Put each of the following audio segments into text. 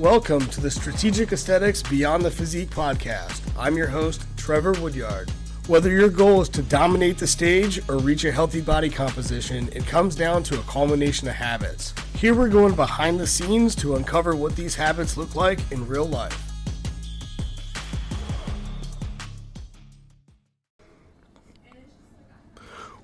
Welcome to the Strategic Aesthetics Beyond the Physique podcast. I'm your host, Trevor Woodyard. Whether your goal is to dominate the stage or reach a healthy body composition, it comes down to a culmination of habits. Here we're going behind the scenes to uncover what these habits look like in real life.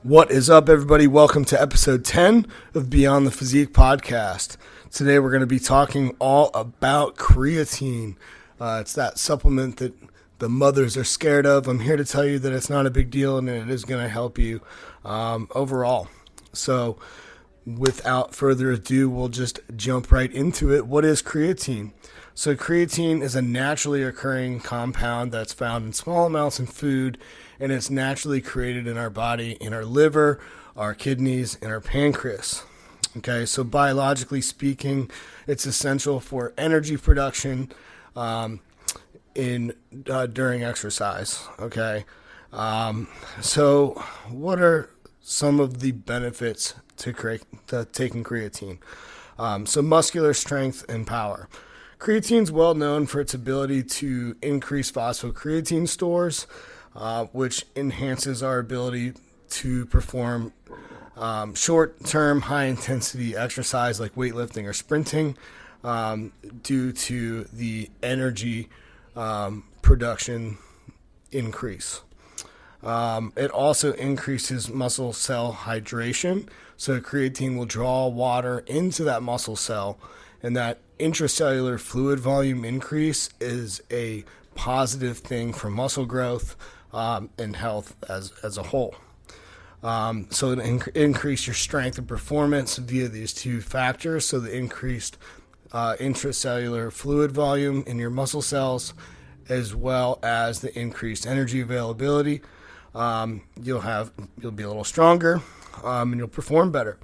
What is up, everybody? Welcome to episode 10 of Beyond the Physique podcast. Today, we're going to be talking all about creatine. Uh, it's that supplement that the mothers are scared of. I'm here to tell you that it's not a big deal and it is going to help you um, overall. So, without further ado, we'll just jump right into it. What is creatine? So, creatine is a naturally occurring compound that's found in small amounts in food and it's naturally created in our body, in our liver, our kidneys, and our pancreas. Okay, so biologically speaking, it's essential for energy production um, in uh, during exercise. Okay, um, so what are some of the benefits to, cre- to taking creatine? Um, so muscular strength and power. Creatine is well known for its ability to increase phosphocreatine stores uh, which enhances our ability to perform um, short term, high intensity exercise like weightlifting or sprinting um, due to the energy um, production increase. Um, it also increases muscle cell hydration. So, creatine will draw water into that muscle cell, and that intracellular fluid volume increase is a positive thing for muscle growth um, and health as, as a whole. Um, so inc- increase your strength and performance via these two factors. So the increased uh, intracellular fluid volume in your muscle cells, as well as the increased energy availability. Um, you'll have you'll be a little stronger, um, and you'll perform better.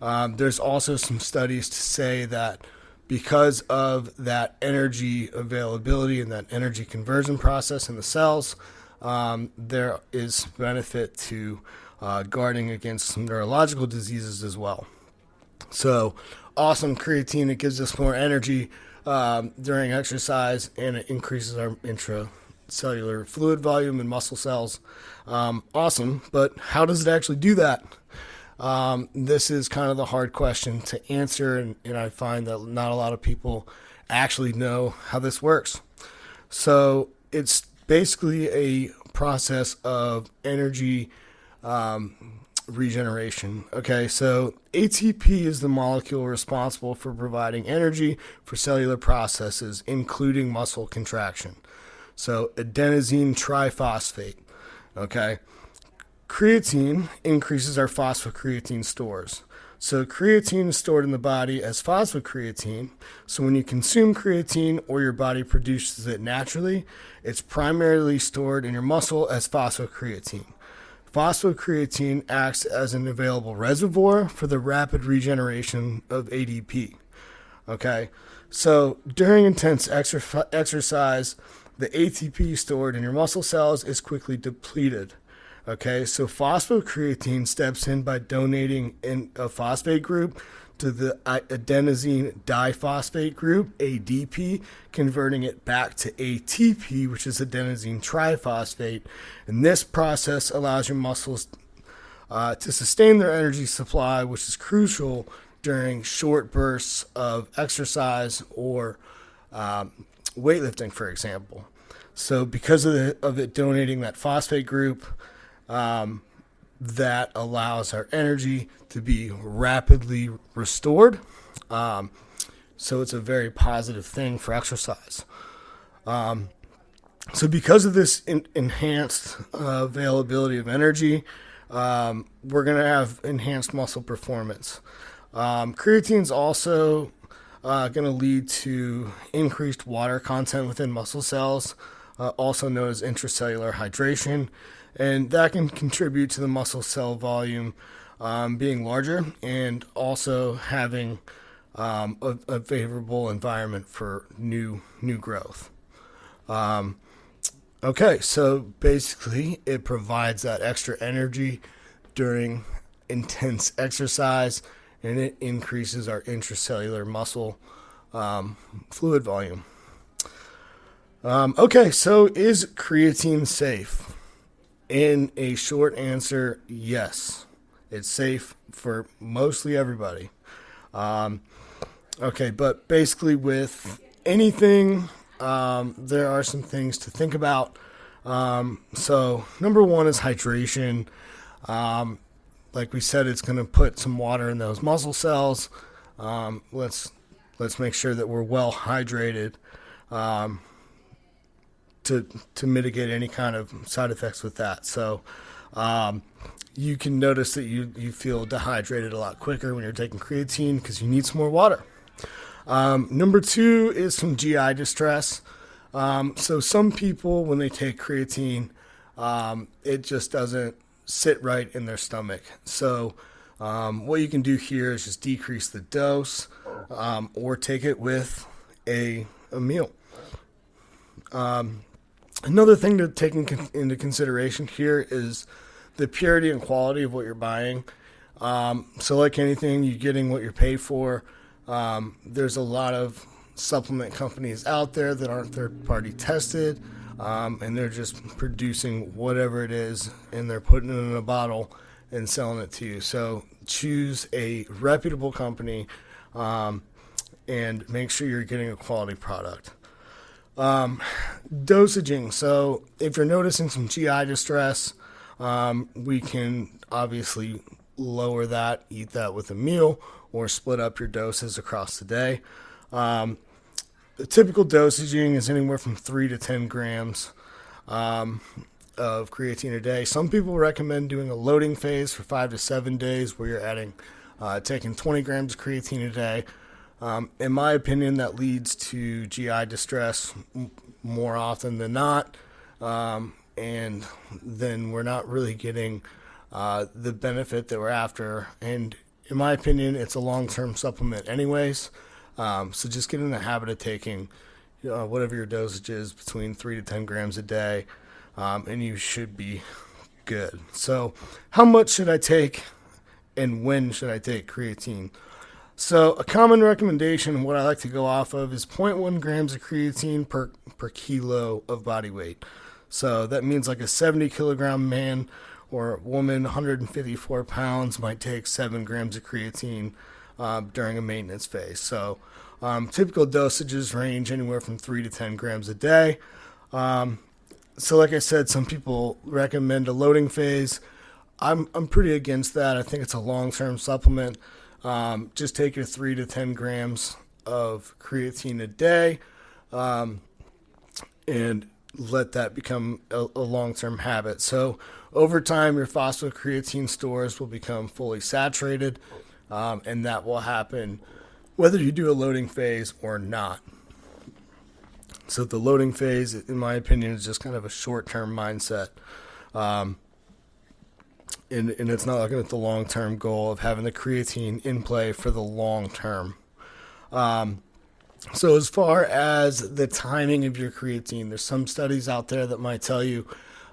Um, there's also some studies to say that because of that energy availability and that energy conversion process in the cells, um, there is benefit to uh, guarding against neurological diseases as well. So, awesome creatine. It gives us more energy um, during exercise and it increases our intracellular fluid volume and muscle cells. Um, awesome, but how does it actually do that? Um, this is kind of the hard question to answer, and, and I find that not a lot of people actually know how this works. So, it's basically a process of energy um, regeneration. Okay, so ATP is the molecule responsible for providing energy for cellular processes, including muscle contraction. So, adenosine triphosphate. Okay, creatine increases our phosphocreatine stores. So creatine is stored in the body as phosphocreatine. So when you consume creatine or your body produces it naturally, it's primarily stored in your muscle as phosphocreatine. Phosphocreatine acts as an available reservoir for the rapid regeneration of ADP. Okay, so during intense exer- exercise, the ATP stored in your muscle cells is quickly depleted. Okay, so phosphocreatine steps in by donating in a phosphate group to the adenosine diphosphate group, ADP, converting it back to ATP, which is adenosine triphosphate. And this process allows your muscles uh, to sustain their energy supply, which is crucial during short bursts of exercise or um, weightlifting, for example. So, because of, the, of it donating that phosphate group, um, that allows our energy to be rapidly restored. Um, so it's a very positive thing for exercise. Um, so because of this in- enhanced uh, availability of energy, um, we're going to have enhanced muscle performance. Um, creatine is also uh, going to lead to increased water content within muscle cells, uh, also known as intracellular hydration and that can contribute to the muscle cell volume um, being larger and also having um, a, a, favorable environment for new new growth. Um, okay, so basically, it provides that extra energy during intense exercise, and it increases our intracellular muscle um, fluid volume. Um, okay, so is creatine safe? In a short answer, yes. It's safe for mostly everybody. Um, okay, but basically, with anything, um, there are some things to think about. Um, so, number one is hydration. Um, like we said, it's going to put some water in those muscle cells. Um, let's let's make sure that we're well hydrated um, to to mitigate any kind of side effects with that. So um, you can notice that you you feel dehydrated a lot quicker when you're taking creatine because you need some more water. Um, number two is some GI distress. Um, so some people, when they take creatine, um, it just doesn't sit right in their stomach. So, um, what you can do here is just decrease the dose um, or take it with a, a meal. Um, another thing to take in into consideration here is the purity and quality of what you're buying. Um, so, like anything, you're getting what you're paid for. Um, there's a lot of supplement companies out there that aren't third party tested um, and they're just producing whatever it is, and they're putting it in a bottle and selling it to you. So choose a reputable company um, and make sure you're getting a quality product. Um, dosaging. So if you're noticing some GI distress, um, we can obviously lower that, eat that with a meal, or split up your doses across the day. Um, the typical dosaging is anywhere from three to 10 grams um, of creatine a day. Some people recommend doing a loading phase for five to seven days where you're adding, uh, taking 20 grams of creatine a day. Um, in my opinion, that leads to GI distress more often than not. Um, and then we're not really getting uh, the benefit that we're after. And in my opinion, it's a long term supplement, anyways. Um, so just get in the habit of taking uh, whatever your dosage is between three to 10 grams a day, um, and you should be good. So, how much should I take and when should I take creatine? So, a common recommendation, what I like to go off of, is 0.1 grams of creatine per, per kilo of body weight. So, that means like a 70 kilogram man or woman, 154 pounds, might take 7 grams of creatine um, during a maintenance phase. So, um, typical dosages range anywhere from 3 to 10 grams a day. Um, so, like I said, some people recommend a loading phase. I'm, I'm pretty against that. I think it's a long term supplement. Um, just take your 3 to 10 grams of creatine a day um, and let that become a, a long term habit. So, over time, your phosphocreatine stores will become fully saturated um, and that will happen whether you do a loading phase or not. So the loading phase, in my opinion, is just kind of a short-term mindset, um, and, and it's not looking at the long-term goal of having the creatine in play for the long term. Um, so as far as the timing of your creatine, there's some studies out there that might tell you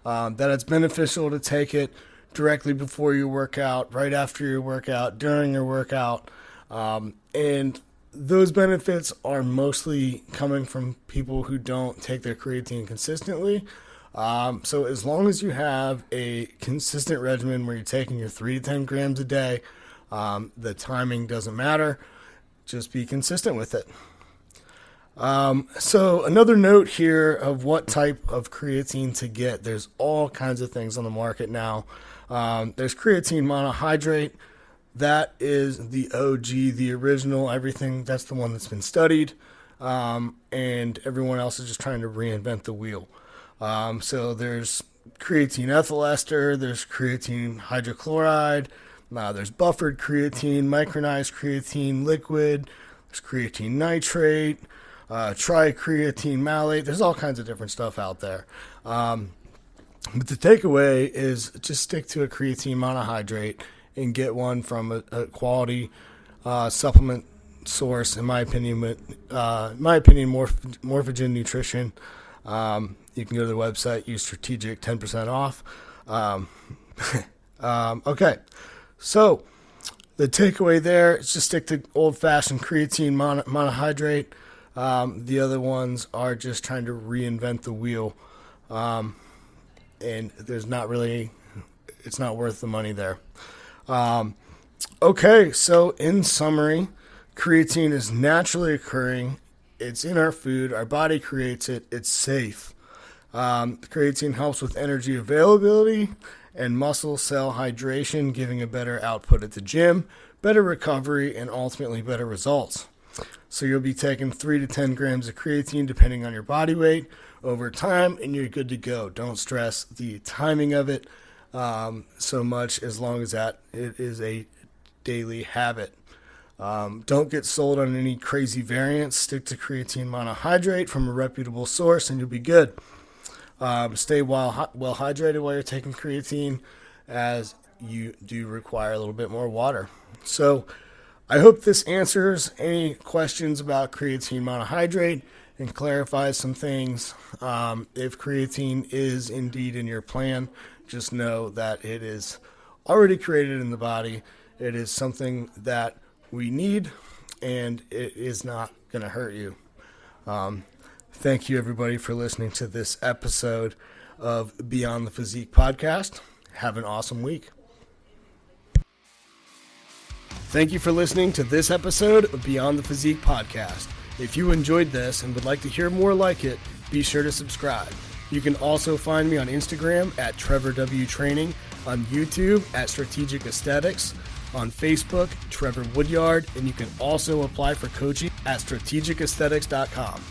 um, that it's beneficial to take it directly before your workout, right after your workout, during your workout. Um, and those benefits are mostly coming from people who don't take their creatine consistently. Um, so as long as you have a consistent regimen where you're taking your three to 10 grams a day, um, the timing doesn't matter. Just be consistent with it. Um, so another note here of what type of creatine to get. There's all kinds of things on the market now. Um, there's creatine monohydrate. That is the OG, the original, everything. That's the one that's been studied. Um, and everyone else is just trying to reinvent the wheel. Um, so there's creatine ethyl ester, there's creatine hydrochloride, uh, there's buffered creatine, micronized creatine liquid, there's creatine nitrate, uh, tricreatine malate. There's all kinds of different stuff out there. Um, but the takeaway is just stick to a creatine monohydrate and get one from a, a quality uh, supplement source. In my opinion, uh, my opinion, Morph- Morphogen Nutrition. Um, you can go to the website, use strategic, ten percent off. Um, um, okay, so the takeaway there is just stick to old fashioned creatine mono- monohydrate. Um, the other ones are just trying to reinvent the wheel. Um, and there's not really, it's not worth the money there. Um, okay, so in summary, creatine is naturally occurring. It's in our food. Our body creates it. It's safe. Um, creatine helps with energy availability and muscle cell hydration, giving a better output at the gym, better recovery, and ultimately better results. So you'll be taking 3 to 10 grams of creatine depending on your body weight over time, and you're good to go. Don't stress the timing of it um, so much as long as that it is a daily habit. Um, don't get sold on any crazy variants. Stick to creatine monohydrate from a reputable source, and you'll be good. Um, stay well, well hydrated while you're taking creatine, as you do require a little bit more water. So, I hope this answers any questions about creatine monohydrate and clarifies some things. Um, if creatine is indeed in your plan, just know that it is already created in the body. It is something that we need, and it is not going to hurt you. Um, thank you, everybody, for listening to this episode of Beyond the Physique podcast. Have an awesome week. Thank you for listening to this episode of Beyond the Physique podcast. If you enjoyed this and would like to hear more like it, be sure to subscribe. You can also find me on Instagram at Trevor W Training, on YouTube at Strategic Aesthetics, on Facebook, Trevor Woodyard, and you can also apply for coaching at strategicaesthetics.com.